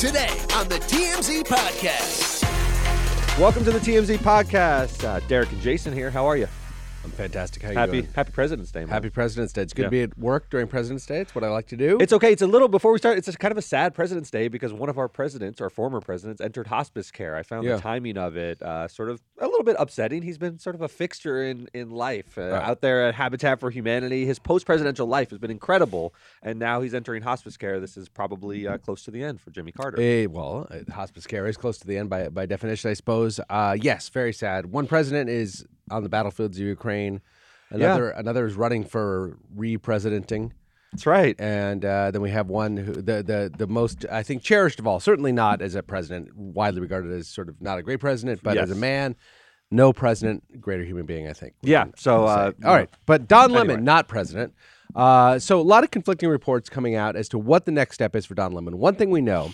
Today on the TMZ Podcast. Welcome to the TMZ podcast. Uh, Derek and Jason here. How are you? I'm fantastic. How you Happy doing? Happy President's Day. Man. Happy President's Day. It's good Yeah. to be at work during President's Day. It's what I like to do. It's okay. It's a little before we start. It's a kind of a sad President's Day because one of our presidents, our former presidents, entered hospice care. I found Yeah. the timing of it uh, sort of a little bit upsetting. He's been sort of a fixture in in life uh, Right. out there at Habitat for Humanity. His post presidential life has been incredible, and now he's entering hospice care. This is probably uh, close to the end for Jimmy Carter. Eh, well, uh, hospice care is close to the end by by definition, I suppose. Uh, yes, very sad. One president is on the battlefields of Ukraine. Another another is running for re-presidenting, That's right. and uh, then we have one who the the the most I think cherished of all. Certainly not as a president, widely regarded as sort of not a great president, but as a man. No president, greater human being, I think. Yeah, so, uh, all right, but Don Anyway. Lemon, not president. Uh, so a lot of conflicting reports coming out as to what the next step is for Don Lemon. One thing we know,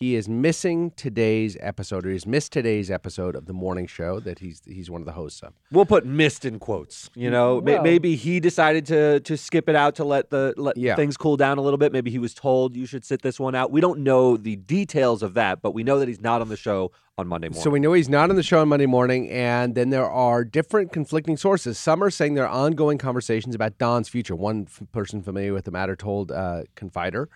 he is missing today's episode, or he's missed today's episode of the morning show that he's he's one of the hosts of. We'll put "missed" in quotes. You know, Well- maybe he decided to to skip it out to let the let Yeah. things cool down a little bit. Maybe he was told you should sit this one out. We don't know the details of that, but we know that he's not on the show on Monday morning. So we know he's not on the show on Monday morning, and then there are different conflicting sources. Some are saying there are ongoing conversations about Don's future. One f- person familiar with the matter told uh, Confider,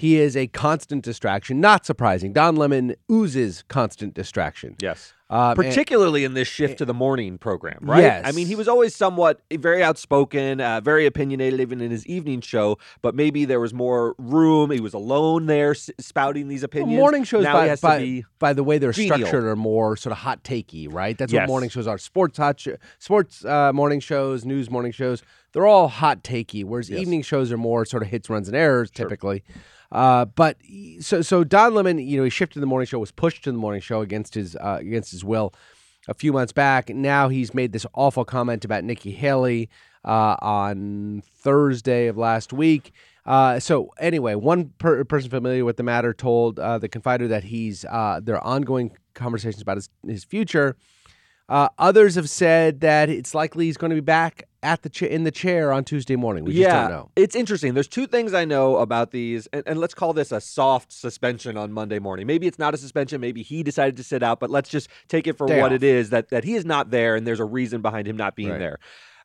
he is a constant distraction. Not surprising. Don Lemon oozes constant distraction. yes. Um, and- Particularly in this shift to the morning program, right? Yes. I mean, he was always somewhat very outspoken, uh, very opinionated, even in his evening show. But maybe there was more room. He was alone there, s- spouting these Well, opinions. morning shows, now by, by, by the way they're genial. structured, are more sort of hot takey, right? That's what morning shows are. Sports hot, sh- sports uh, morning shows, news morning shows. They're all hot takey, whereas Yes. evening shows are more sort of hits, runs, and errors typically. Uh, but so so Don Lemon, you know, he shifted the morning show, was pushed to the morning show against his uh, against his will a few months back. Now he's made this awful comment about Nikki Haley uh, on Thursday of last week. Uh, so anyway, one per- person familiar with the matter told uh, the Confider that he's uh, there are ongoing conversations about his his future. Uh, others have said that it's likely he's going to be back at the cha- in the chair on Tuesday morning. We just yeah, don't know. It's interesting. There's two things I know about these, and, and let's call this a soft suspension on Monday morning. Maybe it's not a suspension. Maybe he decided to sit out, but let's just take it for Day what off. it is that that he is not there, and there's a reason behind him not being Right. there.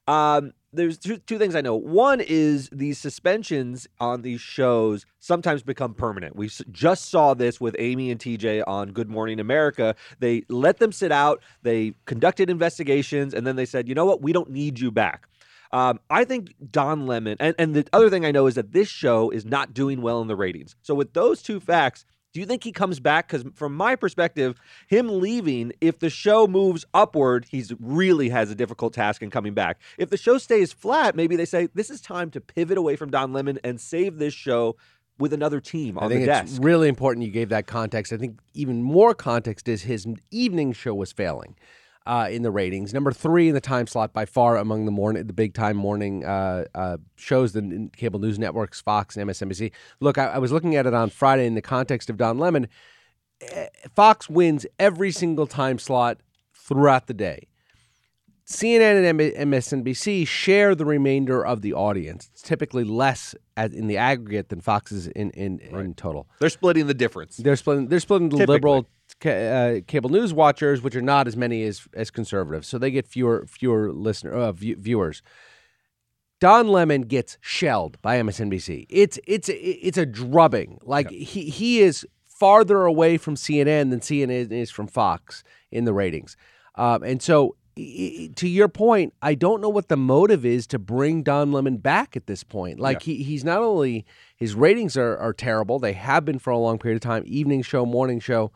Um, there's two, two things I know. One is these suspensions on these shows sometimes become permanent. We just saw this with Amy and TJ on Good Morning America. They let them sit out, they conducted investigations, and then they said, you know what, we don't need you back. Um, I think Don Lemon, and, and the other thing I know is that this show is not doing well in the ratings. So, with those two facts, do you think he comes back? Because from my perspective, him leaving, if the show moves upward, he's really has a difficult task in coming back. If the show stays flat, maybe they say this is time to pivot away from Don Lemon and save this show with another team I on think the it's desk. really important you gave that context. I think even more context is his evening show was failing uh, in the ratings. Number three in the time slot by far among the morning, the big time morning uh, uh, shows, the cable news networks, Fox and MSNBC. Look, I, I was looking at it on Friday in the context of Don Lemon. Eh, Fox wins every single time slot throughout the day. CNN and MSNBC share the remainder of the audience. It's typically less as in the aggregate than Fox's in in, in total. They're splitting the difference. They're splitting. They're splitting the Typically. liberal ca- uh, cable news watchers, which are not as many as as conservatives, so they get fewer fewer listener uh, view, viewers. Don Lemon gets shelled by MSNBC. It's it's it's a drubbing. Like he he is farther away from CNN than CNN is from Fox in the ratings, um, and so. To your point, I don't know what the motive is to bring Don Lemon back at this point. Like he, he's not only his ratings are, are terrible; they have been for a long period of time. Evening show, morning show,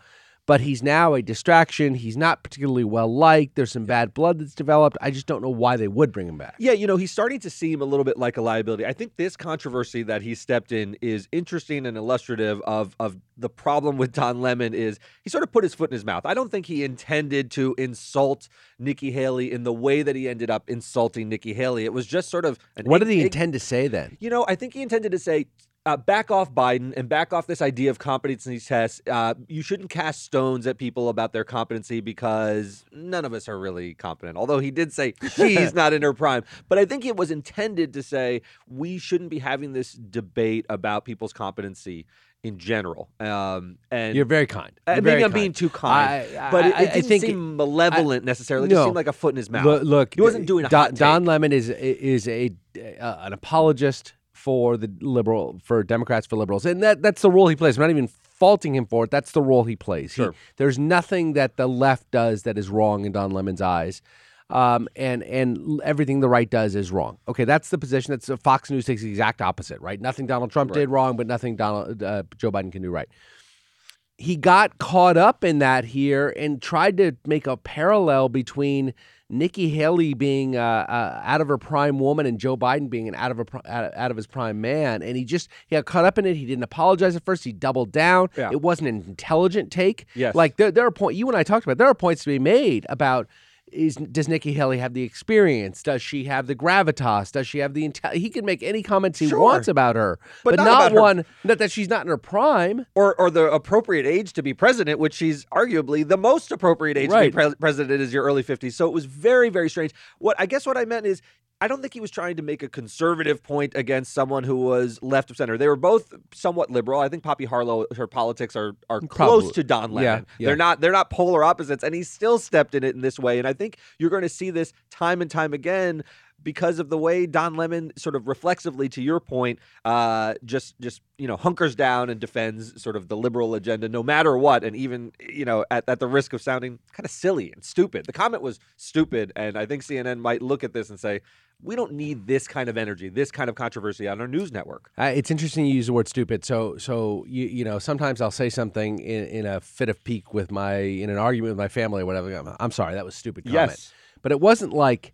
but he's now a distraction. He's not particularly well liked. There's some bad blood that's developed. I just don't know why they would bring him back. Yeah, you know, he's starting to seem a little bit like a liability. I think this controversy that he stepped in is interesting and illustrative of of the problem with Don Lemon is he sort of put his foot in his mouth. I don't think he intended to insult Nikki Haley in the way that he ended up insulting Nikki Haley. It was just sort of an What did he intend to say then? You know, I think he intended to say, uh, back off Biden and back off this idea of competency tests. Uh, you shouldn't cast stones at people about their competency because none of us are really competent. Although he did say she's not in her prime. But I think it was intended to say we shouldn't be having this debate about people's competency in general. Um, and You're very kind. You're maybe very I'm being too kind, I- but it, I- it I didn't think seem malevolent necessarily. It just no. seemed like a foot in his mouth. Look, look, he wasn't doing a Don. Don Lemon is is a uh, an apologist for the liberal for Democrats for liberals, and that that's the role he plays. I'm not even faulting him for it. That's the role he plays. He- Sure. there's nothing that the left does that is wrong in Don Lemon's eyes. Um, and and everything the right does is wrong. Okay, that's the position. That's uh, Fox News takes the exact opposite, right? Nothing Donald Trump did wrong, but nothing Donald uh, Joe Biden can do right he got caught up in that here and tried to make a parallel between Nikki Haley being uh, uh, out of her prime woman and Joe Biden being an out of a out of- out of his prime man, and he just he got caught up in it. He didn't apologize at first. He doubled down. Yeah. It wasn't an intelligent take. Yes. like there there are points you and I talked about. There are points to be made about. Is does Nikki Haley have the experience? Does she have the gravitas? Does she have the intel? He can make any comments he Sure. wants about her, But but, not not, about her- one that, that she's not in her prime. or or the appropriate age to be president, which she's arguably the most appropriate age to be pre- president is your early 50s. So it was very very strange. What I guess what I meant is I don't think he was trying to make a conservative point against someone who was left of center. They were both somewhat liberal. I think Poppy Harlow, her politics are are close to Don Lemon. Yeah, yeah. They're not they're not polar opposites, and he still stepped in it in this way. And I think you're going to see this time and time again because of the way Don Lemon sort of reflexively, to your point, uh, just just you know hunkers down and defends sort of the liberal agenda no matter what, and even you know at, at the risk of sounding kind of silly and stupid. The comment was stupid, and I think CNN might look at this and say. We don't need this kind of energy, this kind of controversy on our news network. Uh, it's interesting you use the word stupid. So, so you you know, sometimes I'll say something in, in a fit of pique with my in an argument with my family or whatever. I'm, I'm sorry, that was stupid comment. Yes. but it wasn't like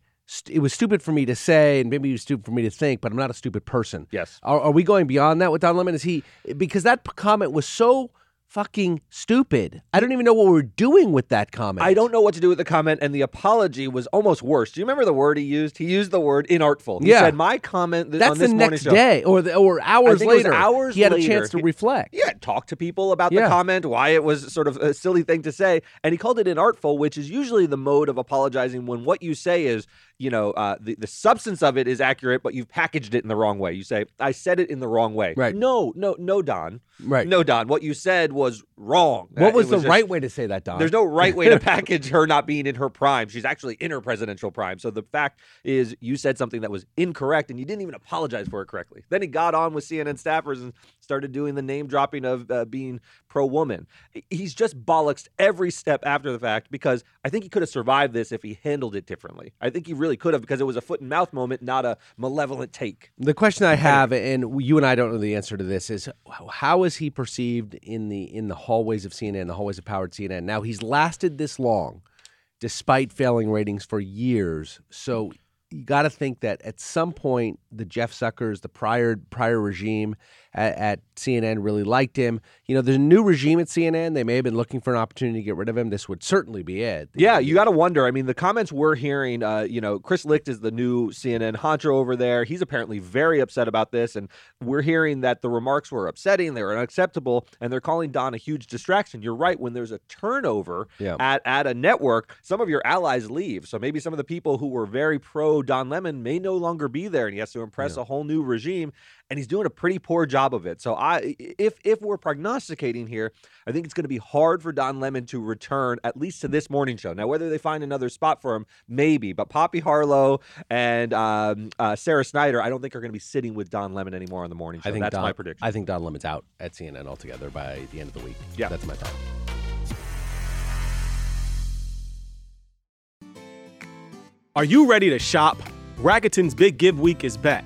it was stupid for me to say, and maybe it was stupid for me to think. But I'm not a stupid person. Yes. Are, are we going beyond that with Don Lemon? Is he because that comment was so fucking stupid? I don't even know what we're doing with that comment. I don't know what to do with the comment, and the apology was almost worse. Do you remember the word he used? He used the word inartful. He Yeah. said, "My comment th- That's on this the morning next show." day, or the, or hours think it was later. hours he had a chance to He- reflect. Yeah, talk to people about Yeah. the comment, why it was sort of a silly thing to say, and he called it inartful, which is usually the mode of apologizing when what you say is, you know, uh, the the substance of it is accurate, but you've packaged it in the wrong way. You say, "I said it in the wrong way." Right. No, no, no, Don. Right. No, Don. What you said was wrong. Uh, What it was the just- right way to say that, Don? There's no right way to package her not being in her prime. She's actually in her presidential prime. So the fact is, you said something that was incorrect, and you didn't even apologize for it correctly. Then he got on with CNN staffers and started doing the name dropping of uh, being pro woman. He's just bollocksed every step after the fact because I think he could have survived this if he handled it differently. I think he really could have because it was a foot and mouth moment, not a malevolent take. The question I have, and you and I don't know the answer to this, is how is he perceived in the in the hallways of CNN, the hallways of powered CNN? Now he's lasted this long, despite failing ratings for years. So you got to think that at some point the Jeff Zuckers, the prior prior regime at, at CNN really liked him. You know, there's a new regime at CNN. They may have been looking for an opportunity to get rid of him. This would certainly be it. Yeah, you got to wonder. I mean, the comments we're hearing, uh, you know, Chris Licht is the new CNN honcho over there. He's apparently very upset about this. And we're hearing that the remarks were upsetting, they were unacceptable, and they're calling Don a huge distraction. You're right. When there's a turnover Yeah. at, at a network, some of your allies leave. So maybe some of the people who were very pro Don Lemon may no longer be there, and he has to impress a whole new regime. And he's doing a pretty poor job of it. So I, if if we're prognosticating here, I think it's going to be hard for Don Lemon to return at least to this morning show. Now, whether they find another spot for him, maybe. But Poppy Harlow and um, uh, Sarah Snyder, I don't think are going to be sitting with Don Lemon anymore on the morning show. I think That's Don, my prediction. I think Don Lemon's out at CNN altogether by the end of the week. Yeah. that's my thought. Are you ready to shop? Rakuten's Big Give Week is back.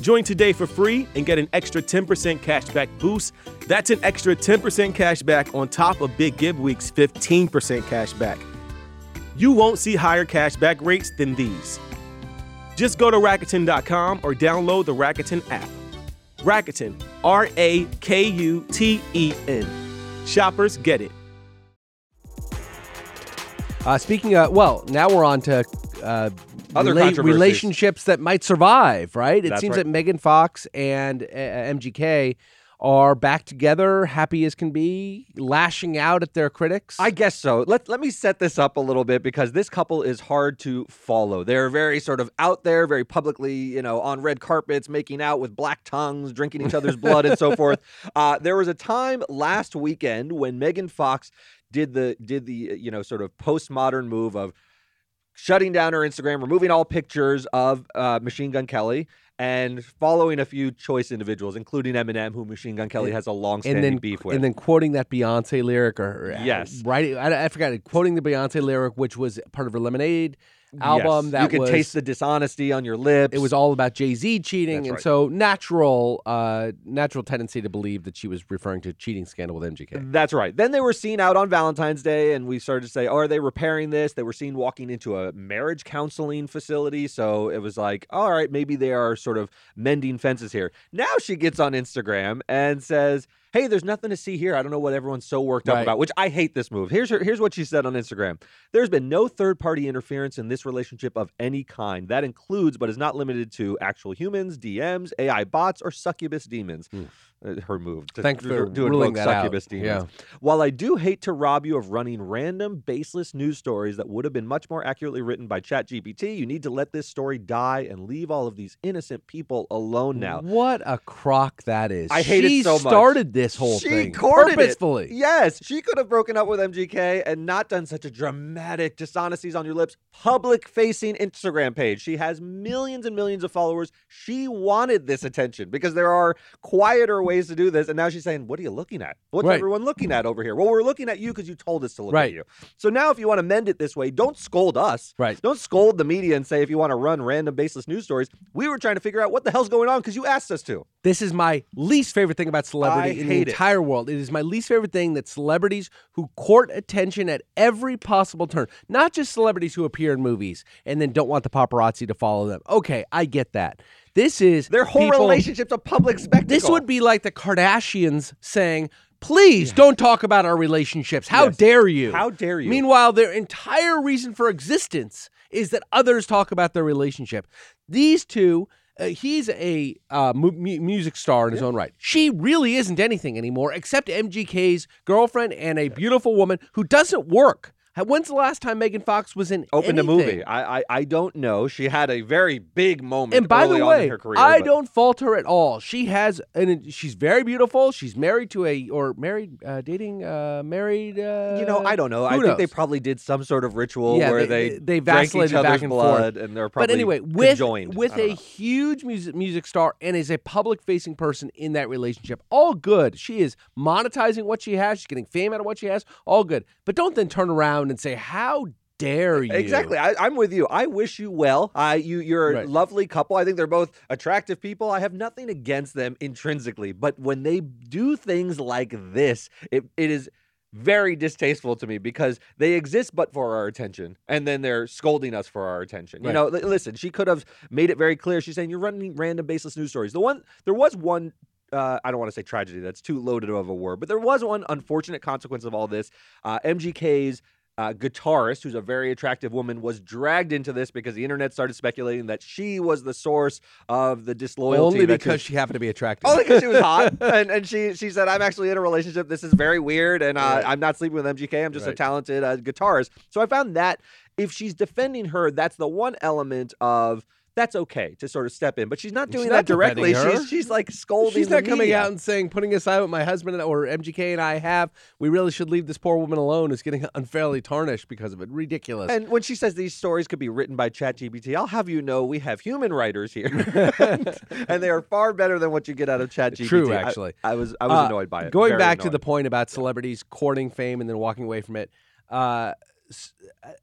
Join today for free and get an extra 10% cashback boost. That's an extra 10% cashback on top of Big Give Week's 15% cashback. You won't see higher cashback rates than these. Just go to Rakuten.com or download the Rakuten app. Rakuten, R A K U T E N. Shoppers get it. Uh, speaking of, well, now we're on to uh, Other rela- relationships that might survive, right? It That's seems right. that Megan Fox and uh, MGK are back together, happy as can be, lashing out at their critics. I guess so. Let let me set this up a little bit because this couple is hard to follow. They're very sort of out there, very publicly, you know, on red carpets, making out with black tongues, drinking each other's blood, and so forth. Uh, there was a time last weekend when Megan Fox did the did the uh, you know sort of postmodern move of shutting down her Instagram, removing all pictures of uh, Machine Gun Kelly. And following a few choice individuals, including Eminem, who Machine Gun Kelly has a and long-standing then beef with. and then quoting that Beyonce lyric or or, uh, Yes. right? I, I forgot quoting the Beyonce lyric, which was part of her Lemonade album. Yes. That you can was, taste the dishonesty on your lips. It was all about Jay Z cheating, That's and right. so natural, uh, natural tendency to believe that she was referring to cheating scandal with MGK. That's right. Then they were seen out on Valentine's Day, and we started to say, "Oh, are they repairing this?" They were seen walking into a marriage counseling facility, so it was like, "All right, maybe they are sort of mending fences here." Now she gets on Instagram and says, "Hey, there's nothing to see here. I don't know what everyone's so worked up about." Which I hate this move. Here's her, here's what she said on Instagram: "There's been no third-party interference in this relationship of any kind. That includes, but is not limited to, actual humans, DMs, AI bots, or succubus demons." Hmm. Her move. to- Thanks for to ruling that out. succubus demons. Yeah. While I do hate to rob you of running random, baseless news stories that would have been much more accurately written by ChatGPT, you need to let this story die and leave all of these innocent people alone now. What a crock that is! I hate it so much. She started this whole she thing purposefully. It. Yes, she could have broken up with MGK and not done such a dramatic dishonesties on your lips, public facing Instagram page. She has millions and millions of followers. She wanted this attention because there are quieter ways to do this. And now she's saying, What are you looking at? What's Right. everyone looking at over here? Well, we're looking at you because you told us to look Right. at you. So now if you want to mend it this way, don't scold us. Right. Don't scold the media and say if you want to run random baseless news stories. We were trying to figure out what the hell's going on because you asked us to. This is my least favorite thing about celebrity I in the hate it. entire world. It is my least favorite thing that celebrities who court attention at every possible turn, not just celebrities who appear in movies and then don't want the paparazzi to follow them. Okay, I get that. This is Their whole people- relationship's a public spectacle. This would be like the Kardashians saying, Please don't talk about our relationships. How Yes. dare you? How dare you? Meanwhile, their entire reason for existence is that others talk about their relationship. These two, uh, he's a uh, mu- mu- music star in his own right. She really isn't anything anymore except MGK's girlfriend and a beautiful woman who doesn't work. When's the last time Megan Fox was in open to anything? movie. I, I I don't know. She had a very big moment. And by early the way, her career, I but- don't fault her at all. She has, and she's very beautiful. She's married to a, or married, uh, dating, uh, married. Uh, You know, I don't know. I think they probably did some sort of ritual Yeah, where they- they they drank vacillated each other's back and forth. blood, and they're probably but anyway, with conjoined. with a know. huge music music star and is a public facing person in that relationship, all good. She is monetizing what she has. She's getting fame out of what she has. All good. But don't then turn around and say, "How dare you?" Exactly. I, I'm with you. I wish you well. I you you're a lovely couple. I think they're both attractive people. I have nothing against them intrinsically, but when they do things like this, it, it is very distasteful to me because they exist but for our attention and then they're scolding us for our attention. You know, li- listen, she could have made it very clear. She's saying you're running random baseless news stories. The one there was one uh, I don't want to say tragedy. That's too loaded of a word. But there was one unfortunate consequence of all this. Uh, MGK's uh, guitarist, who's a very attractive woman, was dragged into this because the internet started speculating that she was the source of the disloyalty. Only because took- she happened to be attractive. only because she was hot, and, and she she said, "I'm actually in a relationship. This is very weird, and uh, Right. I'm not sleeping with MGK. I'm just a talented uh, guitarist." So I found that if she's defending her, that's the one element of that's okay to sort of step in. But she's not doing She's that not directly. She's she's like scolding. She's not coming media. out and saying, putting aside what my husband or MGK and I have, we really should leave this poor woman alone. Is getting unfairly tarnished because of it. Ridiculous. And when she says these stories could be written by ChatGPT, I'll have you know we have human writers here, and they are far better than what you get out of ChatGPT. True, actually. I, was I was Uh, annoyed by it. Going Very back to the point about celebrities courting fame and then walking away from it, uh,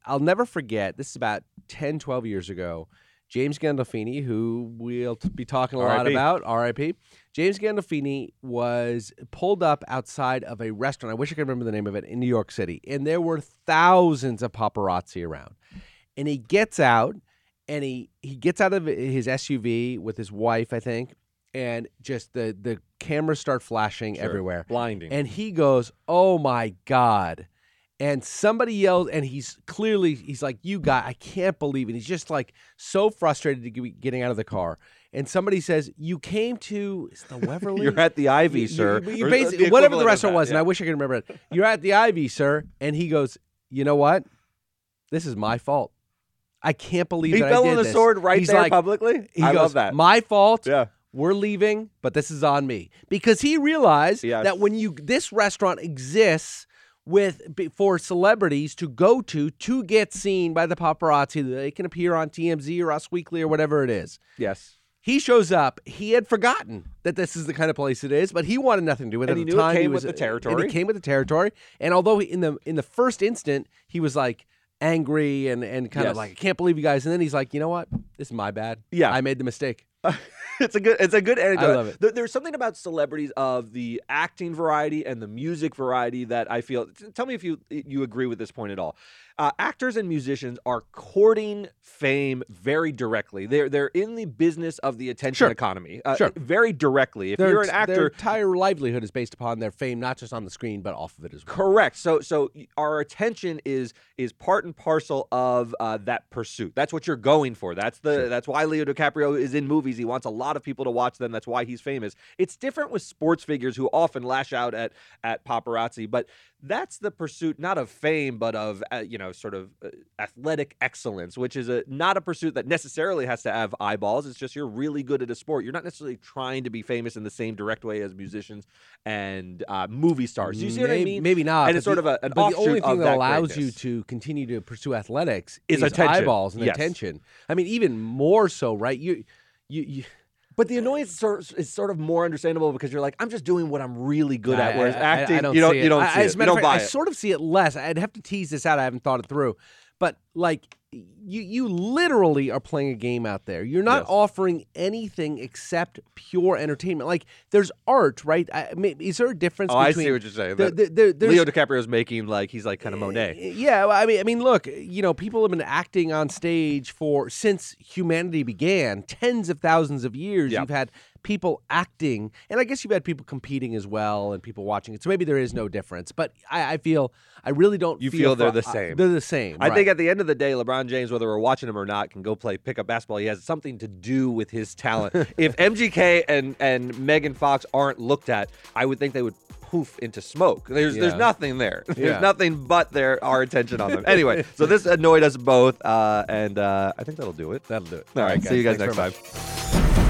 I'll never forget. This is about 10, 12 years ago. James Gandolfini, who we'll be talking a lot R.I.P.. about, R.I.P. James Gandolfini was pulled up outside of a restaurant. I wish I could remember the name of it in New York City, and there were thousands of paparazzi around. And he gets out, and he he gets out of his SUV with his wife, I think, and just the the cameras start flashing Sure. everywhere. blinding. And he goes, "Oh my god!" And somebody yells, and he's clearly he's like, "You guy, I can't believe it." He's just like so frustrated to be getting out of the car. And somebody says, "You came to is the Waverly? You're at the Ivy, You- sir. you, you the whatever the restaurant that, was yeah. and i wish i could remember it you're at the Ivy, sir. And he goes, "You know what? This is my fault. I can't believe he that fell I did on the this." sword right He's there like, publicly. He I goes, love that. My fault. yeah. We're leaving, but this is on me because he realized Yes. that when you this restaurant exists with for celebrities to go to to get seen by the paparazzi, they can appear on TMZ or Us Weekly or whatever it is. Yes. He shows up. He had forgotten that this is the kind of place it is, but he wanted nothing to do with And it. he At knew the it time, he came was, with the And territory. it came with the territory. And although in the in the first instant he was like angry and and kind Yes. of like I can't believe you guys, and then he's like, you know what, this is my bad. Yeah. I made the mistake. it's a good it's a good anecdote. I love it. There- There's something about celebrities of the acting variety and the music variety that I feel. t- Tell me if you you agree with this point at all. Uh, actors and musicians are courting fame very directly. They're they're in the business of the attention Sure. economy. Uh, Sure. very directly. If Their, you're an actor, their entire livelihood is based upon their fame, not just on the screen, but off of it as well. Correct. So so our attention is is part and parcel of uh, that pursuit. That's what you're going for. That's the that's why Leo DiCaprio is in movies. He wants a lot of people to watch them. That's why he's famous. It's different with sports figures who often lash out at at paparazzi, but that's the pursuit not of fame but of uh, you know sort of uh, athletic excellence, which is a not a pursuit that necessarily has to have eyeballs. It's just you're really good at a sport. You're not necessarily trying to be famous in the same direct way as musicians and uh, movie stars. You see what I Maybe- mean? Maybe not. And it's sort the- of a- an but the only thing that allows you to continue to pursue athletics Is is, attention. eyeballs and Yes. attention. I mean, even more so, right? You, you, you But the annoyance sort is sort of more understandable because you're like, I'm just doing what I'm really good at. Whereas I- I- acting, I don't you don't see you don't I- see as it. a You matter don't of buy fact, I sort of see it less. I'd have to tease this out. I haven't thought it through, but like you, you literally are playing a game out there. You're not Yes. offering anything except pure entertainment. Like there's art, right? I, I mean, is there a difference? Oh, I between see what you're saying. the- the- the- Leo DiCaprio's making like he's like kind of Monet. Eh, yeah, well, I mean, I mean, look, you know, people have been acting on stage for since humanity began, tens of thousands of years. Yep. You've had people acting, and I guess you've had people competing as well, and people watching it. So maybe there is no difference. But I, I feel, I really don't. You feel, feel they're for- the uh, same. they're the same. I right. think at the end of the day, LeBron James, whether we're watching him or not, can go play pickup basketball. He has something to do with his talent. if MGK and and Megan Fox aren't looked at, I would think they would poof into smoke. There's there's nothing there. There's nothing but their our attention on them. Anyway, so this annoyed us both, uh, and uh, I think that'll do it. that'll do it. All right, see you guys next time. much.